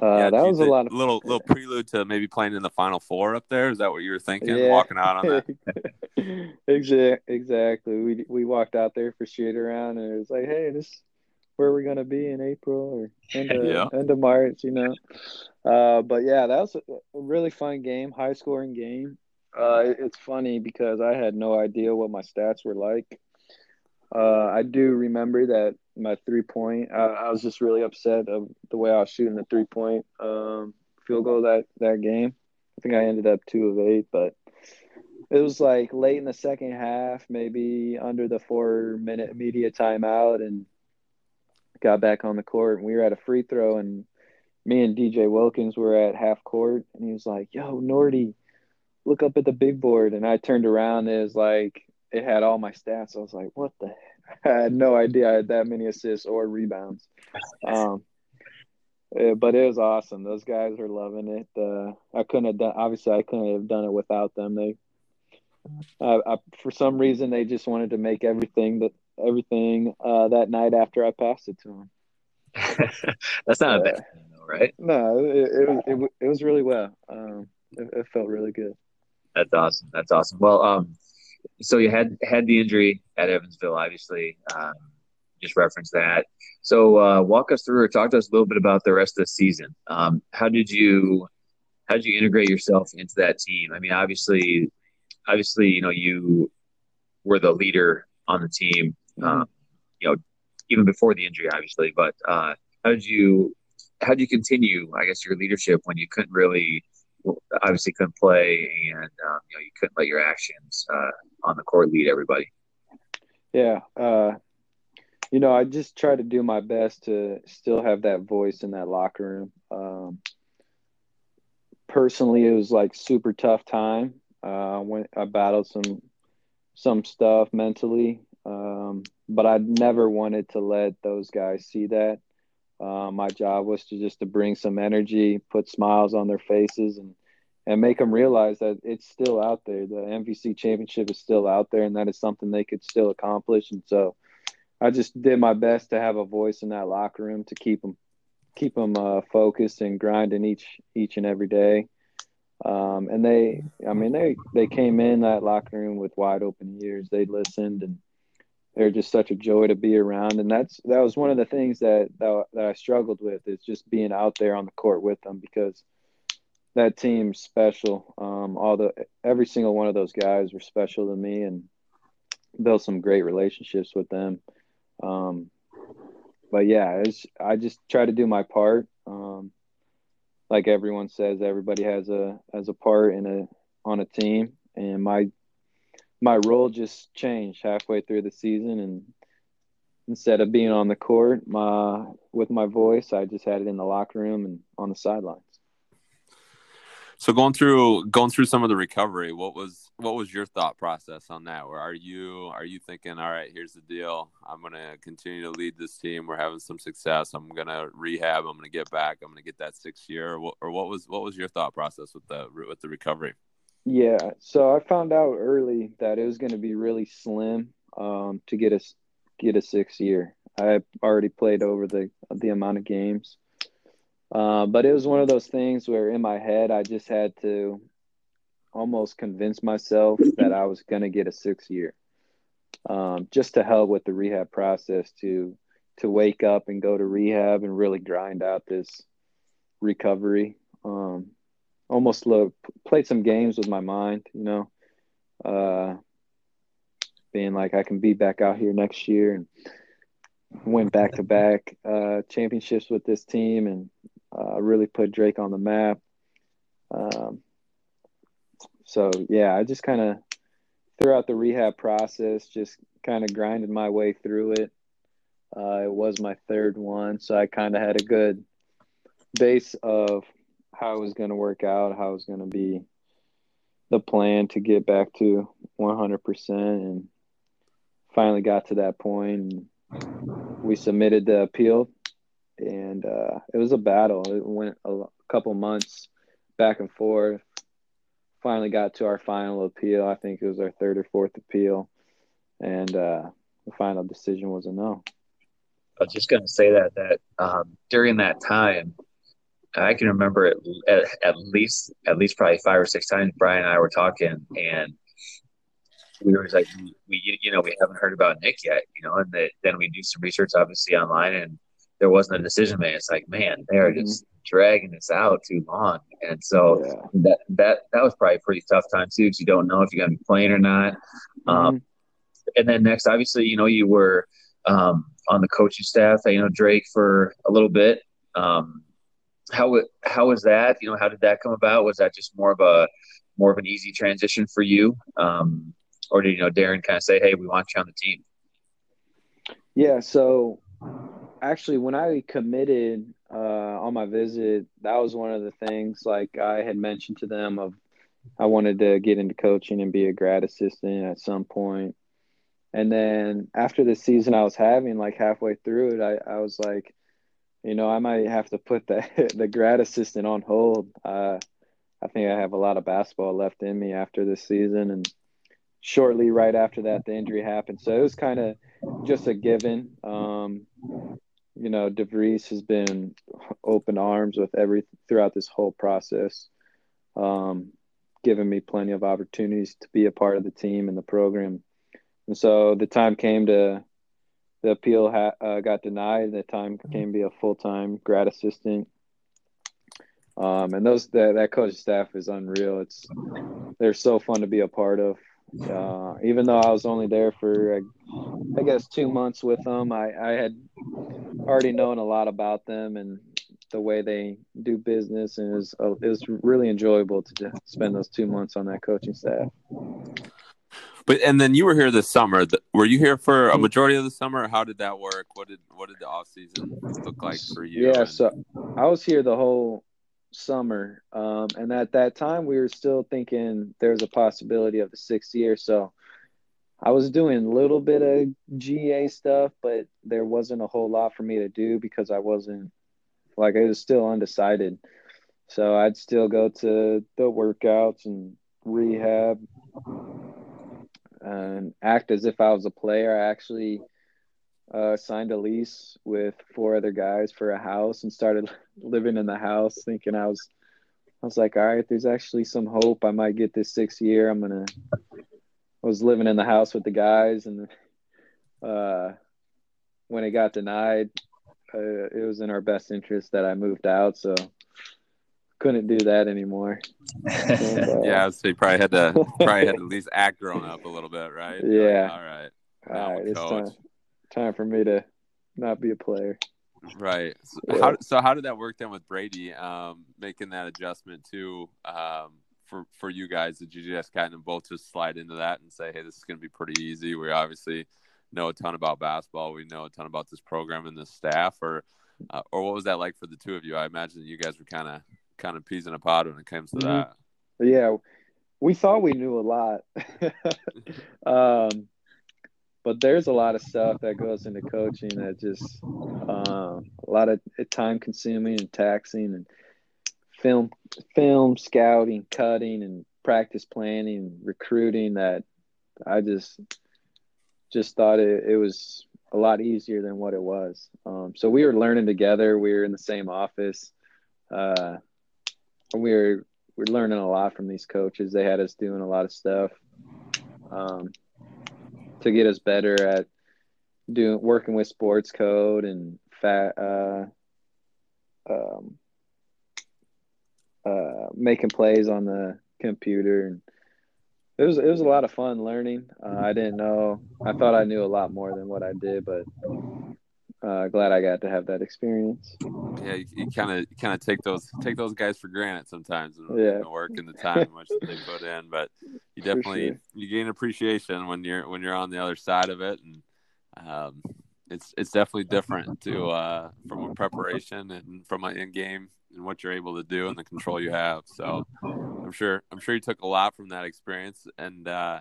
Uh, yeah, that was a lot of little little prelude to maybe playing in the Final Four up there. Is that what you were thinking? Yeah. Walking out on that. exactly. Exactly. We we walked out there for shoot around, and it was like, hey, this where we're gonna be in April or end of, yeah. end of March, you know. Uh, but yeah, that was a, really fun game, high scoring game. Uh, it's funny because I had no idea what my stats were like. Uh, I do remember that my three point. I, I, was just really upset of the way I was shooting the three point um, field goal that that game. I think I ended up two of eight, but it was like late in the second half, maybe under the four minute media timeout, and got back on the court. And we were at a free throw, and me and DJ Wilkins were at half court, and he was like, "Yo, Nordy, look up at the big board." And I turned around, and it was like it had all my stats. I was like, "What the I had no idea I had that many assists or rebounds. Um, but it was awesome. Those guys were loving it. Uh, I couldn't have done. Obviously, I couldn't have done it without them. They, uh, I, for some reason, they just wanted to make everything that everything uh, that night after I passed it to him. That's not a bad thing, though, right? No, it, it, was it, it was really well. Um, it, it felt really good. That's awesome. That's awesome. Well, um, so you had had the injury at Evansville, obviously. Um, just reference that. So uh, walk us through or talk to us a little bit about the rest of the season. Um, how did you how did you integrate yourself into that team? I mean, obviously, obviously, you know, you were the leader on the team. Mm-hmm. You know, even before the injury, obviously. But uh, how did you how did you continue? I guess your leadership when you couldn't really obviously couldn't play, and um, you know you couldn't let your actions uh, on the court lead everybody. Yeah, uh, you know, I just try to do my best to still have that voice in that locker room. Um, personally, it was like super tough time. Uh, when I battled some some stuff mentally, um, but I never wanted to let those guys see that. Uh, my job was to just to bring some energy, put smiles on their faces, and and make them realize that it's still out there. The MVC championship is still out there, and that is something they could still accomplish. And so, I just did my best to have a voice in that locker room to keep them keep them uh, focused and grinding each each and every day. Um, and they, I mean, they they came in that locker room with wide open ears. They listened and they're just such a joy to be around. And that's that was one of the things that, that that I struggled with is just being out there on the court with them because that team's special. Um, all the every single one of those guys were special to me and built some great relationships with them. Um, but yeah I just try to do my part. Um, like everyone says everybody has a has a part in a on a team. And my my role just changed halfway through the season and instead of being on the court my with my voice i just had it in the locker room and on the sidelines so going through going through some of the recovery what was what was your thought process on that? Or are you are you thinking, all right, here's the deal. I'm gonna continue to lead this team. We're having some success. I'm gonna rehab. I'm gonna get back. I'm gonna get that sixth year. Or what, or what was what was your thought process with the with the recovery? Yeah, so I found out early that it was going to be really slim um, to get a get a six year. I already played over the the amount of games, uh, but it was one of those things where in my head I just had to almost convince myself that I was going to get a six year, um, just to help with the rehab process to to wake up and go to rehab and really grind out this recovery. Um, almost look, played some games with my mind, you know, uh, being like I can be back out here next year and went back to back championships with this team and uh, really put Drake on the map. Um, so yeah, I just kind of throughout the rehab process, just kind of grinded my way through it. Uh, it was my third one, so I kind of had a good base of how it was going to work out, how it was going to be the plan to get back to 100%. And finally got to that point. And we submitted the appeal, and uh, it was a battle. It went a couple months back and forth. Finally got to our final appeal. I think it was our third or fourth appeal. And uh, the final decision was a no. I was just going to say that that um, during that time, I can remember at, at, at, least at least probably five or six times Brian and I were talking, and we were like, we you know we haven't heard about Nick yet, you know, and the, then we do some research obviously online, and there wasn't a decision made. It's like, man, they're mm-hmm. just dragging this out too long, and so yeah. that that that was probably a pretty tough time too, because you don't know if you're going to be playing or not. Mm-hmm. Um, and then next, obviously, you know, you were um, on the coaching staff, you know, Drake for a little bit. Um, how how was that? You know, how did that come about? Was that just more of a more of an easy transition for you, um, or did you know Darian kind of say, "Hey, we want you on the team"? Yeah. So actually, when I committed uh, on my visit, that was one of the things like I had mentioned to them of I wanted to get into coaching and be a grad assistant at some point. And then after the season I was having, like halfway through it, I, I was like, you know, I might have to put the the grad assistant on hold. Uh, I think I have a lot of basketball left in me after this season, and shortly right after that, the injury happened. So it was kind of just a given. Um, you know, DeVries has been open arms with every throughout this whole process, um, giving me plenty of opportunities to be a part of the team and the program. And so the time came to the appeal ha- uh, got denied. And the time came to be a full time grad assistant. Um, and those that that coach staff is unreal. It's they're so fun to be a part of. Uh, even though I was only there for I, I guess two months with them, I, I had already known a lot about them and the way they do business, and it was, it was really enjoyable to spend those two months on that coaching staff. But and then you were here this summer. Were you here for a majority of the summer? How did that work? What did what did the off season look like for you? Yeah, and... so I was here the whole summer, um, and at that time we were still thinking there's a possibility of the sixth year. So I was doing a little bit of GA stuff, but there wasn't a whole lot for me to do because I wasn't like it was still undecided. So I'd still go to the workouts and rehab and act as if I was a player. I actually uh, signed a lease with four other guys for a house and started living in the house, thinking I was. I was like, all right, there's actually some hope. I might get this six year. I'm gonna. I was living in the house with the guys, and uh, when it got denied, uh, it was in our best interest that I moved out. So couldn't do that anymore. And, uh, yeah, so you probably had to probably had to at least act grown up a little bit, right? Yeah. Like, all right. All right. It's time, time for me to not be a player. Right. So, yeah. how, so how did that work then with Brady, um, making that adjustment too um, for for you guys? Did you just kind of both just slide into that and say, hey, this is going to be pretty easy? We obviously know a ton about basketball. We know a ton about this program and this staff, or uh, or what was that like for the two of you? I imagine you guys were kind of kind of peas in a pod when it comes to mm-hmm. that. Yeah, we thought we knew a lot. um, but there's a lot of stuff that goes into coaching that just uh, a lot of time consuming and taxing and film film scouting cutting and practice planning recruiting that i just just thought it, it was a lot easier than what it was um, so we were learning together we were in the same office uh, we were we are learning a lot from these coaches they had us doing a lot of stuff um, to get us better at doing working with sports code and fat uh, um, uh, making plays on the computer and it was it was a lot of fun learning. Uh, I didn't know. I thought I knew a lot more than what I did, but uh, glad I got to have that experience. Yeah, you kind of kind of take those take those guys for granted sometimes. And yeah, the work and the time much that they put in, but you definitely sure. you gain appreciation when you're when you're on the other side of it, and um, it's it's definitely different to uh, from a preparation and from an in game and what you're able to do and the control you have. So I'm sure I'm sure you took a lot from that experience. And uh,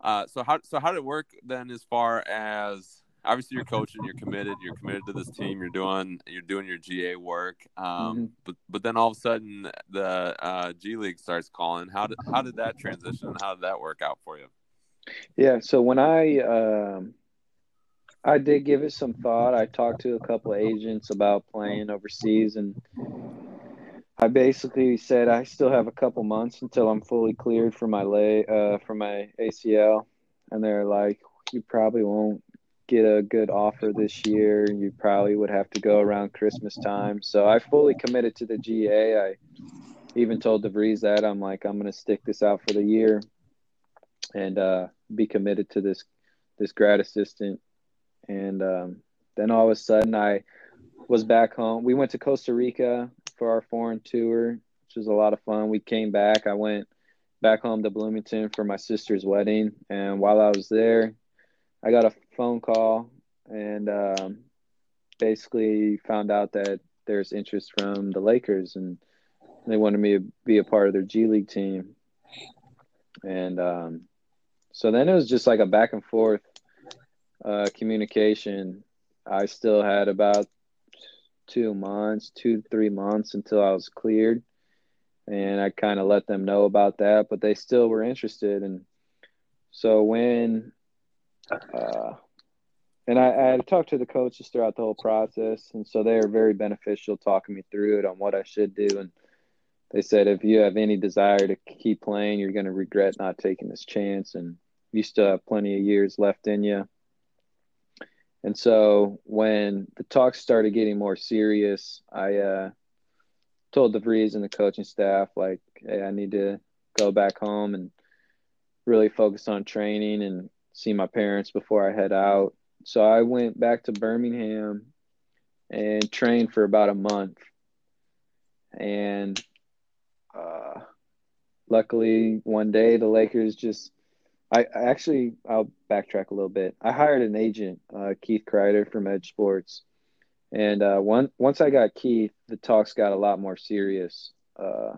uh, so how so how did it work then as far as obviously you're coaching, you're committed, you're committed to this team, you're doing you're doing your GA work. Um, mm-hmm. but but then all of a sudden the uh, G League starts calling. How did how did that transition? How did that work out for you? Yeah, so when I um, I did give it some thought. I talked to a couple of agents about playing overseas, and I basically said I still have a couple months until I'm fully cleared for my lay uh, for my ACL, and they're like, "You probably won't get a good offer this year. You probably would have to go around Christmas time." So I fully committed to the GA. I even told DeVries that I'm like, I'm going to stick this out for the year and uh, be committed to this this grad assistant and um, then all of a sudden I was back home. We went to Costa Rica for our foreign tour, which was a lot of fun. We came back. I went back home to Bloomington for my sister's wedding, and while I was there, I got a phone call and um, basically found out that there's interest from the Lakers and they wanted me to be a part of their G League team. And um, so then it was just like a back and forth uh, communication, I still had about two months, two three months until I was cleared, and I kind of let them know about that, but they still were interested, and so when, uh, and I, I talked to the coaches throughout the whole process, and so they were very beneficial, talking me through it on what I should do, and they said if you have any desire to keep playing, you're going to regret not taking this chance, and you still have plenty of years left in you. And so when the talks started getting more serious, I uh, told DeVries and the coaching staff, like, hey, I need to go back home and really focus on training and see my parents before I head out. So I went back to Birmingham and trained for about a month. And uh, luckily, one day the Lakers just I, actually I'll backtrack a little bit. I hired an agent, uh, Keith Kreider from Edge Sports, and uh, one, once I got Keith, the talks got a lot more serious uh,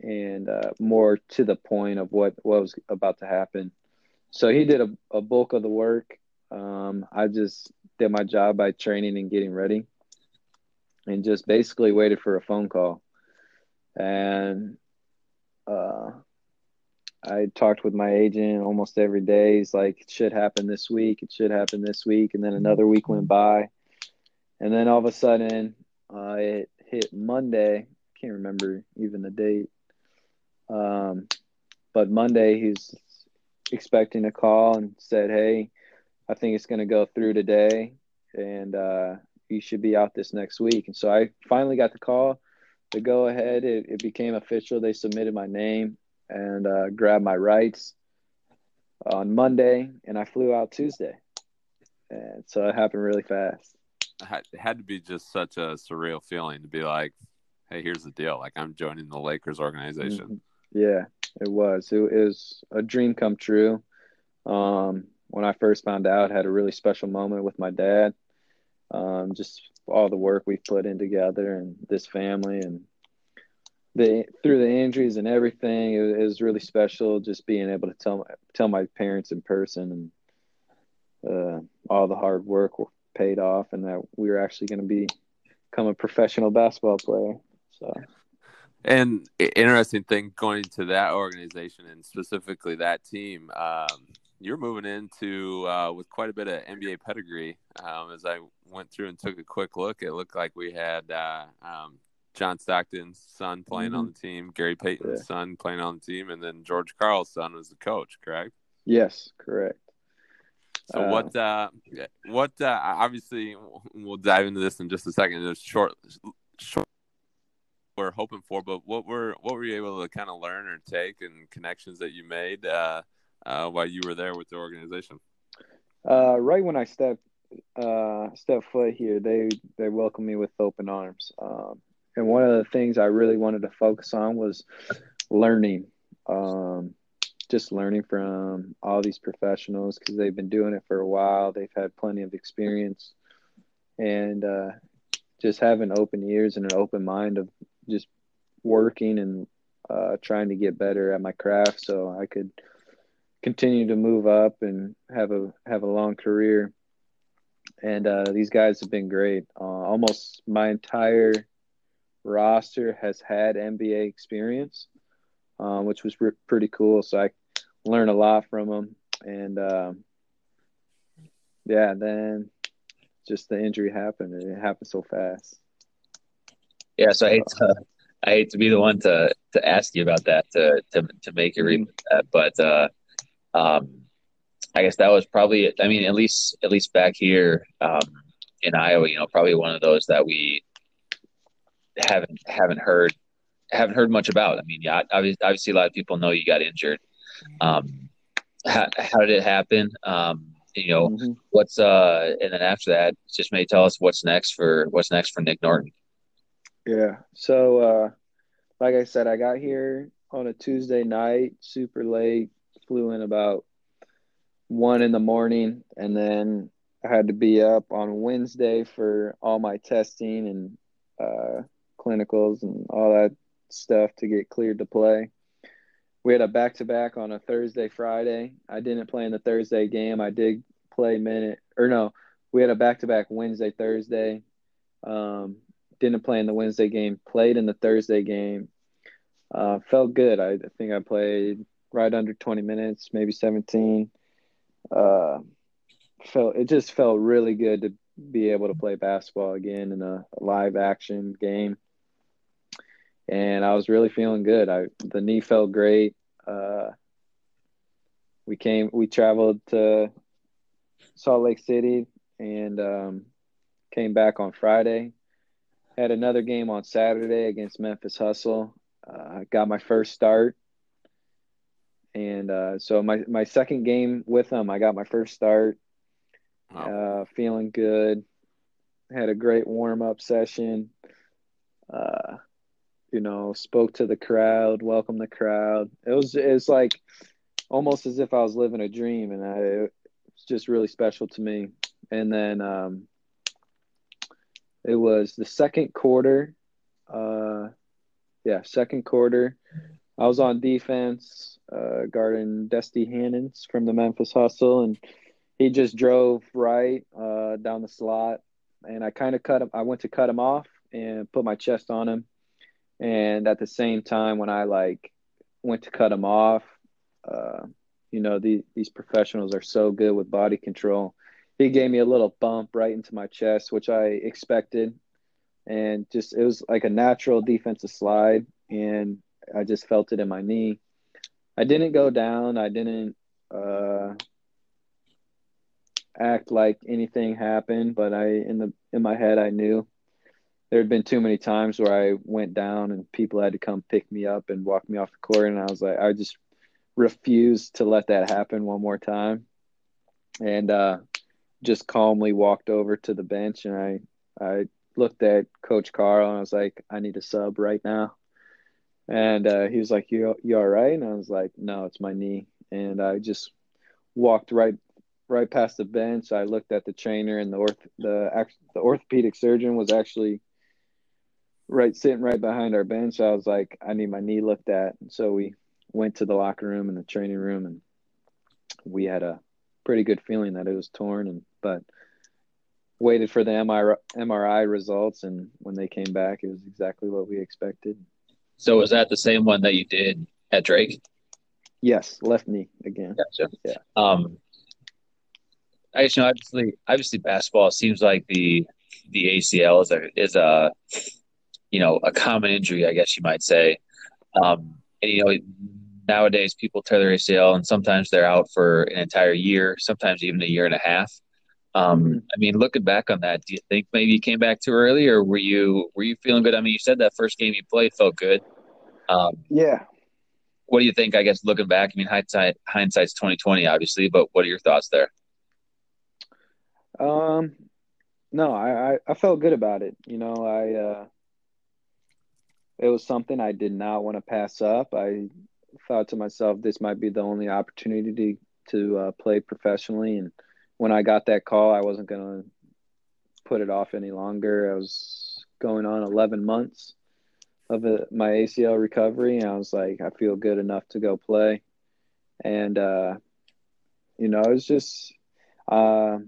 and uh, more to the point of what what was about to happen. So he did a, a bulk of the work. Um, I just did my job by training and getting ready, and just basically waited for a phone call. And uh, I talked with my agent almost every day. He's like, it should happen this week. It should happen this week. And then another week went by. And then all of a sudden, uh, it hit Monday. Can't remember even the date. Um, but Monday, he's expecting a call and said, Hey, I think it's going to go through today. And uh, you should be out this next week. And so I finally got the call to go ahead. It, it became official. They submitted my name and uh, grabbed my rights on Monday, and I flew out Tuesday. And so it happened really fast. It had to be just such a surreal feeling to be like, "Hey, here's the deal! Like I'm joining the Lakers organization." Mm-hmm. Yeah, it was. It, was a dream come true. Um, when I first found out, I had a really special moment with my dad. Um, just all the work we've put in together and this family and the through the injuries and everything, it, it, was really special just being able to tell tell my parents in person and uh, all the hard work paid off, and that we were actually going to be become a professional basketball player. So. And interesting thing going to that organization and specifically that team, um, you're moving into uh, with quite a bit of NBA pedigree. Um, as I went through and took a quick look, it looked like we had uh, um, John Stockton's son playing mm-hmm. on the team, Gary Payton's yeah. son playing on the team, and then George Karl's son was the coach. Correct? Yes, correct. So uh, what? Uh, what? Uh, obviously, we'll dive into this in just a second. There's short. We're hoping for, but what were what were you able to kind of learn or take and connections that you made uh, uh, while you were there with the organization? Uh, right when I stepped uh, stepped foot here, they they welcomed me with open arms. Um, and one of the things I really wanted to focus on was learning. Um, just learning from all these professionals because they've been doing it for a while. They've had plenty of experience, and uh, just having open ears and an open mind of just working and uh, trying to get better at my craft, so I could continue to move up and have a have a long career. And uh, these guys have been great. Uh, almost my entire roster has had NBA experience um, which was re- pretty cool. So I learned a lot from them, and um, yeah, then just the injury happened, and it happened so fast. Yeah, so I hate to I hate to be the one to to ask you about that to to to make you read that, but uh, um, I guess that was probably I mean at least at least back here um, in Iowa, you know, probably one of those that we haven't haven't heard haven't heard much about. I mean, yeah, obviously, obviously a lot of people know you got injured. Um, how, how did it happen? Um, you know, mm-hmm. what's uh, and then after that, just maybe tell us what's next for what's next for Nick Norton. Yeah. So, uh, like I said, I got here on a Tuesday night, super late. Flew in about one in the morning, and then I had to be up on Wednesday for all my testing and uh, clinicals and all that stuff to get cleared to play. We had a back to back on a Thursday, Friday. I didn't play in the Thursday game. I did play minute or no, we had a back to back Wednesday, Thursday. Um, didn't play in the Wednesday game, played in the Thursday game. Uh, felt good. I, think I played right under 20 minutes, maybe 17. Uh, felt it just felt really good to be able to play basketball again in a, a live action game and I was really feeling good. I the knee felt great. Uh, we came, we traveled to Salt Lake City and um, came back on Friday. Had another game on Saturday against Memphis Hustle. Uh, got my first start, and uh, so my my second game with them, I got my first start. Wow. Uh, feeling good. Had a great warm up session. Uh, you know, spoke to the crowd, welcomed the crowd. It was it's like almost as if I was living a dream, and I, it was just really special to me. And then um, it was the second quarter. Uh, yeah, second quarter. I was on defense, uh, guarding Dusty Hannahs from the Memphis Hustle, and he just drove right uh, down the slot, and I kind of cut him. I went to cut him off and put my chest on him and at the same time, when I like went to cut him off, uh, you know, these these professionals are so good with body control. He gave me a little bump right into my chest, which I expected, and just it was like a natural defensive slide, and I just felt it in my knee. I didn't go down. I didn't uh, act like anything happened, but I in the in my head I knew there had been too many times where I went down and people had to come pick me up and walk me off the court, and I was like, I just refused to let that happen one more time, and uh, just calmly walked over to the bench and I I looked at Coach Karl and I was like, I need a sub right now, and uh, he was like, you you all right? And I was like, No, it's my knee, and I just walked right right past the bench. I looked at the trainer and the orth the the orthopedic surgeon was actually right sitting right behind our bench. I was like, I need my knee looked at. And so we went to the locker room and the training room, and we had a pretty good feeling that it was torn. And but waited for the MRI, MRI results, and when they came back, it was exactly what we expected. So was that the same one that you did at Drake? Yes, left knee again. Gotcha. Yeah. Um, I just you know obviously obviously basketball seems like the the ACL is a is a you know a common injury, I guess you might say. Um, and you know nowadays people tear their ACL and sometimes they're out for an entire year, sometimes even a year and a half. Um. I mean, looking back on that, do you think maybe you came back too early, or were you were you feeling good? I mean, you said that first game you played felt good. Um, Yeah. what do you think? I guess looking back, I mean, hindsight hindsight's twenty twenty, obviously, but what are your thoughts there? Um, no, I, I, I felt good about it. You know, I uh, it was something I did not want to pass up. I thought to myself, this might be the only opportunity to uh, play professionally. And when I got that call, I wasn't gonna put it off any longer. I was going on 11 months of a, my ACL recovery, and I was like, I feel good enough to go play. And uh, you know, it was just. Uh,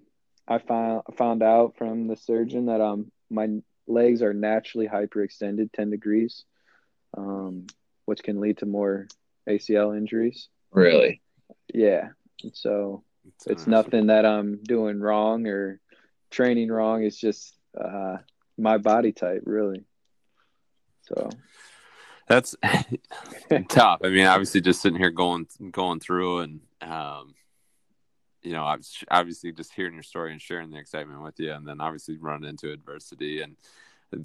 I found found out from the surgeon that um my legs are naturally hyperextended 10 degrees, um, which can lead to more ACL injuries. Really? Yeah, and so it's nothing that I'm doing wrong or training wrong. It's just uh, my body type, really. So That's tough. I mean, obviously, just sitting here going going through, and um, you know, obviously, just hearing your story and sharing the excitement with you, and then obviously running into adversity. And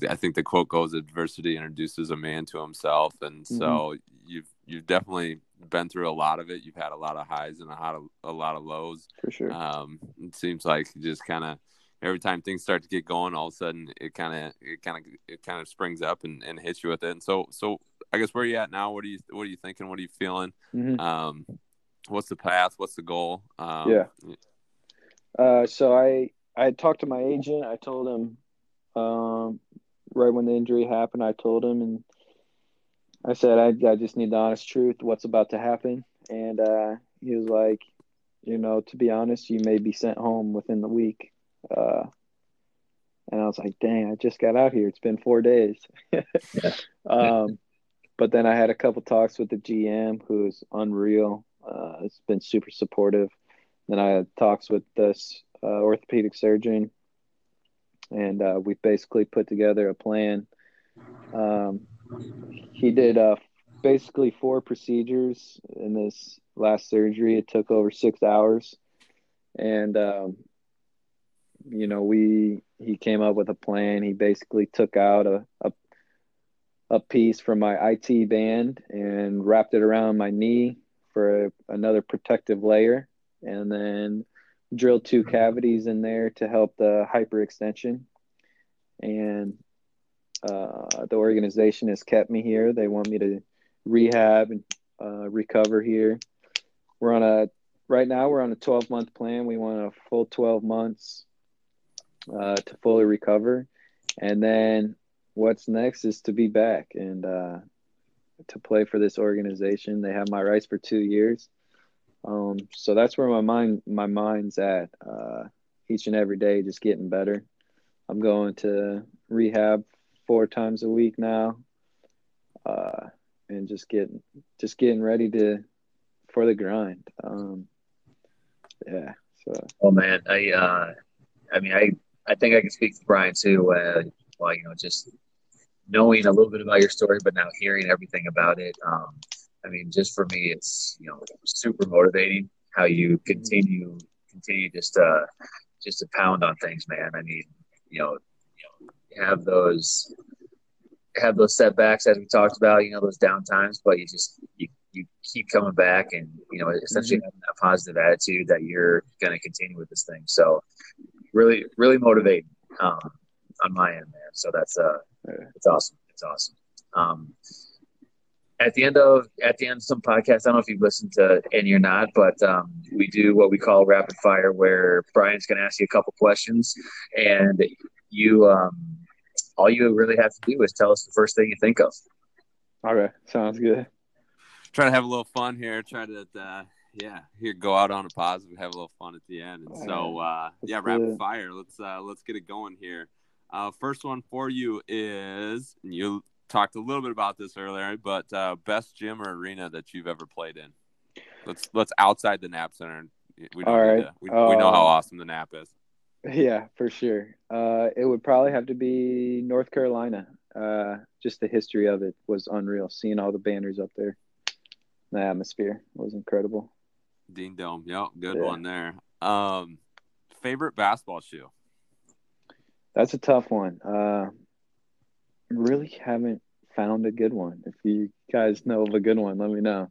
I think the quote goes, "Adversity introduces a man to himself." And so you've you've definitely been through a lot of it. You've had a lot of highs and a lot of a lot of lows. for sure. Um, it seems like you just kind of every time things start to get going, all of a sudden it kind of it kind of it kind of springs up and, and hits you with it. And so so I guess where are you at now? What are you what are you thinking? What are you feeling? Mhm. Um, what's the path? What's the goal? Um, Yeah. Uh, so I I talked to my agent. I told him um, right when the injury happened. I told him, and I said I I just need the honest truth. What's about to happen? And uh, he was like, you know, to be honest, you may be sent home within the week. Uh, and I was like, dang, I just got out here. It's been four days. um, but then I had a couple talks with the GM, who's unreal. Uh, it's been super supportive. Then I had talks with this uh, orthopedic surgeon, and uh, we basically put together a plan. Um, he did uh, basically four procedures in this last surgery. It took over six hours, and um, you know we he came up with a plan. He basically took out a, a a piece from my IT band and wrapped it around my knee for a, another protective layer, and then drilled two cavities in there to help the hyperextension. And uh, the organization has kept me here. They want me to rehab and uh, recover here. We're on a right now. We're on a 12 month plan. We want a full 12 months uh, to fully recover, and then what's next is to be back and uh, to play for this organization. They have my rights for two years, um, so that's where my mind my mind's at. Uh, each and every day, just getting better. I'm going to rehab four times a week now, uh, and just getting just getting ready to for the grind. Um, yeah, so Oh man, I uh, I mean, I I think I can speak for Brian too. Uh, well, you know, just knowing a little bit about your story, but now hearing everything about it. Um, I mean, just for me, it's you know super motivating how you continue continue just uh just to pound on things, man. I mean, you know, have those have those setbacks as we talked about, you know, those downtimes, but you just you you keep coming back and you know essentially having that positive attitude that you're going to continue with this thing. So really, really motivating um, on my end, man. So that's uh, it's awesome. It's awesome. Um, at the end of at the end of some podcasts, I don't know if you've listened to any or not, but um, we do what we call rapid fire, where Brian's going to ask you a couple questions, and you um, all you really have to do is tell us the first thing you think of. All right, sounds good. Try to have a little fun here. Try to, uh, yeah, here go out on a positive, have a little fun at the end. And so, uh, yeah, rapid fire. Let's uh, let's get it going here. Uh, first one for you is you talked a little bit about this earlier, but uh, best gym or arena that you've ever played in. Let's let's outside the Knapp Center. We don't All right. to, we, we know how Uh, awesome the Knapp is. Yeah, for sure. Uh, it would probably have to be North Carolina. Uh, just the history of it was unreal. Seeing all the banners up there, the atmosphere was incredible. Dean Dome. Yep, good Yeah. one there. Um, favorite basketball shoe. That's a tough one. Uh, really haven't found a good one. If you guys know of a good one, let me know.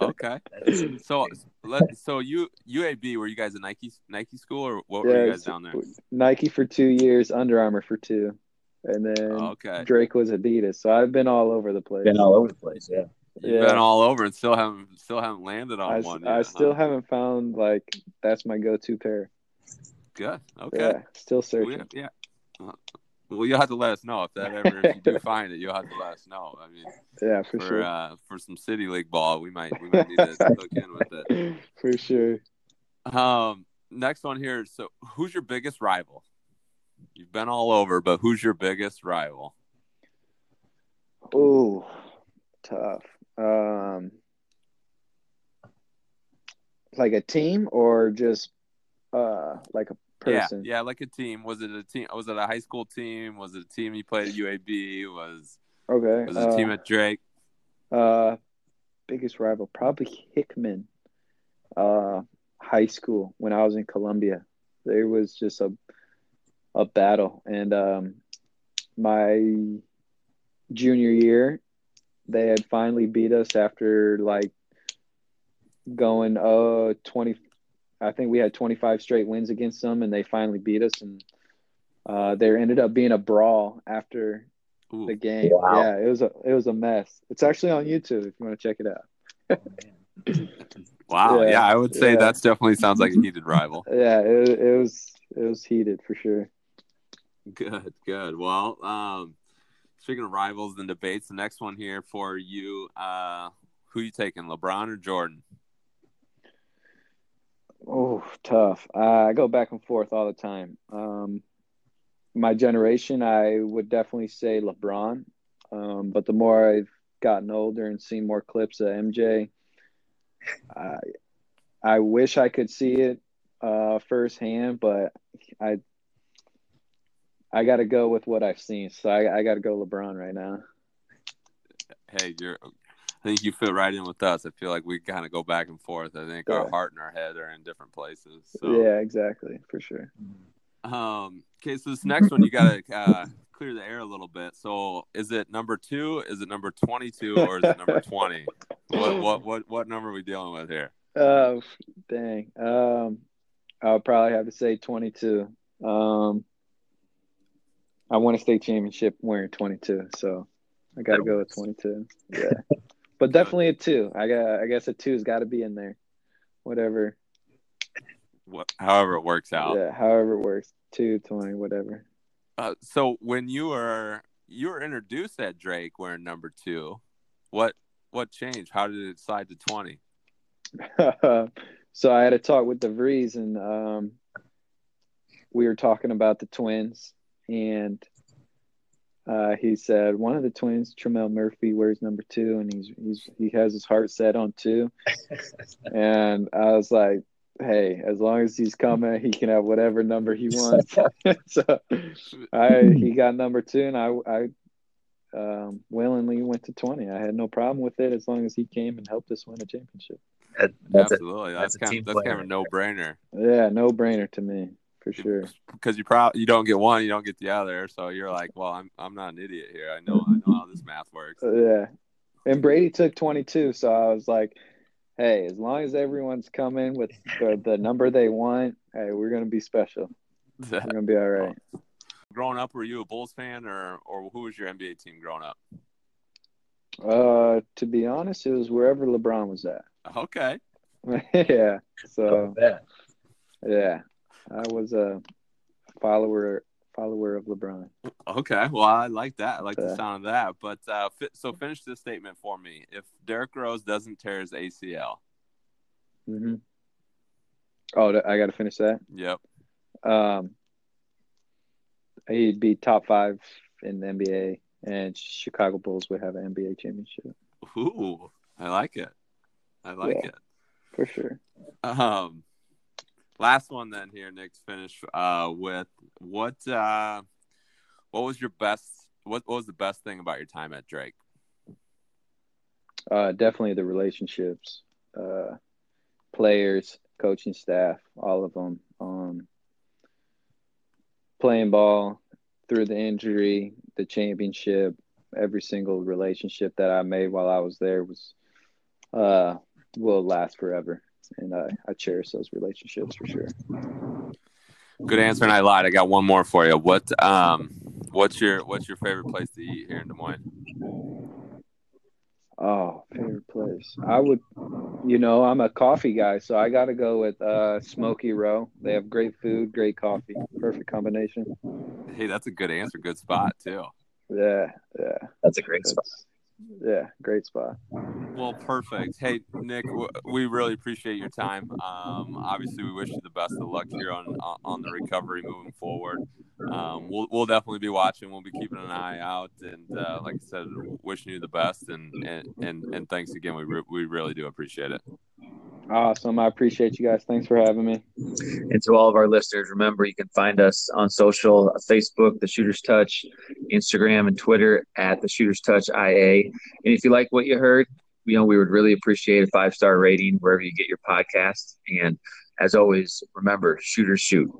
Okay. That is- So let so you UAB were you guys a Nike Nike school or what were you guys down there? Nike for two years, Under Armour for two, and then Okay. Drake was Adidas. So I've been all over the place. been all over the place. Yeah. You've yeah. been all over and still haven't still haven't landed on I, one. I still huh? haven't found like that's my go-to pair. good. Okay. Yeah, still We- searching. yeah. Uh, Well, you'll have to let us know if that ever if you do find it. You'll have to let us know. I mean, Yeah, for, for sure. uh, for some city league ball, we might we might need to look in with it. for sure. Um, next one here. So, who's your biggest rival? You've been all over, but who's your biggest rival? Oh, tough. Um, like a team or just uh like a person? Yeah, yeah, like a team. Was it a team? Was it a high school team? Was it a team you played at UAB? Was Okay. was it a team uh, at Drake? uh, biggest rival probably Hickman. Uh, high school when I was in Columbia, there was just a a battle, and um, my junior year, they had finally beat us after like going uh 20 I think we had 25 straight wins against them and they finally beat us and uh there ended up being a brawl after Ooh, the game. Wow. Yeah, it was a it was a mess. It's actually on YouTube if you want to check it out. wow. Yeah, yeah, I would say yeah. that's definitely sounds like a heated rival. Yeah, it, it was it was heated for sure. Good, good. Well, um, speaking of rivals and debates, the next one here for you, uh, who you taking, LeBron or Jordan? Oh, tough. Uh, I go back and forth all the time. Um, my generation, I would definitely say LeBron. Um, but the more I've gotten older and seen more clips of MJ, I I wish I could see it uh, firsthand, but I I got to go with what I've seen. So I, I got to go LeBron right now. Hey, you're. I think you fit right in with us. I feel like we kind of go back and forth. I think our heart and our head are in different places. So, Yeah, exactly, for sure. Um. Okay, so this next one you gotta uh, clear the air a little bit. So, is it number two? Is it number twenty-two, or is it number twenty? what what what what number are we dealing with here? Oh, dang. Um, I'll probably have to say 22. Um, I won a state championship wearing 22, so I got to go with 22. Yeah, but definitely a two. I got. I guess a two's got to be in there. Whatever. What, however, it works out. Yeah, however it works. Two, 20, whatever. Uh, so when you were you were introduced at Drake wearing number two, what what changed? How did it slide to twenty? so I had a talk with DeVries, and um, we were talking about the twins, and uh, he said one of the twins, Tremell Murphy, wears number two, and he's he's he has his heart set on two. and I was like, "Hey, as long as he's coming, he can have whatever number he wants." so I he got number two, and I I um, willingly went to twenty. I had no problem with it as long as he came and helped us win a championship. That, that's a, Absolutely, that's, that's a kind of, that's kind of a no brainer Yeah, no brainer to me for sure. because you probably you don't get one, you don't get the other, so you're like, well, I'm I'm not an idiot here. I know I know how this math works. Uh, yeah, and Brady took 22, so I was like, "Hey, as long as everyone's coming with the, the number they want, hey, we're gonna be special. We're gonna be all right." growing up, were you a Bulls fan or or who was your NBA team growing up? Uh, to be honest, it was wherever LeBron was at. Okay, yeah, Oh, so yeah. I was a follower follower of LeBron. Okay, well, I like that. I like the sound of that. But uh, so finish this statement for me. If Derrick Rose doesn't tear his ACL, mm-hmm. oh, I got to finish that. Yep. Um, he'd be top five in the NBA, and Chicago Bulls would have an NBA championship. Ooh, I like it. I like yeah, it for sure. Um, last one then here, Nick. Finish uh with what uh what was your best what, what was the best thing about your time at Drake? Uh, definitely the relationships, uh, players, coaching staff, all of them. Um, playing ball through the injury, the championship, every single relationship that I made while I was there was uh, will last forever, and I, I cherish those relationships for sure. Good answer, and I lied. I got one more for you. What um, what's your what's your favorite place to eat here in Des Moines? Oh, favorite place. I would, you know, I'm a coffee guy, so I got to go with uh, Smokey Row. They have great food, great coffee, perfect combination. Hey, that's a good answer. Good spot too. Yeah, yeah. That's a great that's, spot yeah, great spot. Well, perfect. Hey, Nick, we really appreciate your time. Um, obviously, we wish you the best of luck here on on the recovery moving forward. Um, we'll we'll definitely be watching. We'll be keeping an eye out, and uh, like I said, wishing you the best. And and and, and thanks again. We re- we really do appreciate it. Awesome. I appreciate you guys. Thanks for having me. And to all of our listeners, remember you can find us on social Facebook, The Shooters Touch, Instagram, and Twitter at The Shooters Touch IA. And if you like what you heard, you know, we would really appreciate a five star rating wherever you get your podcast. And as always, remember, shooters shoot.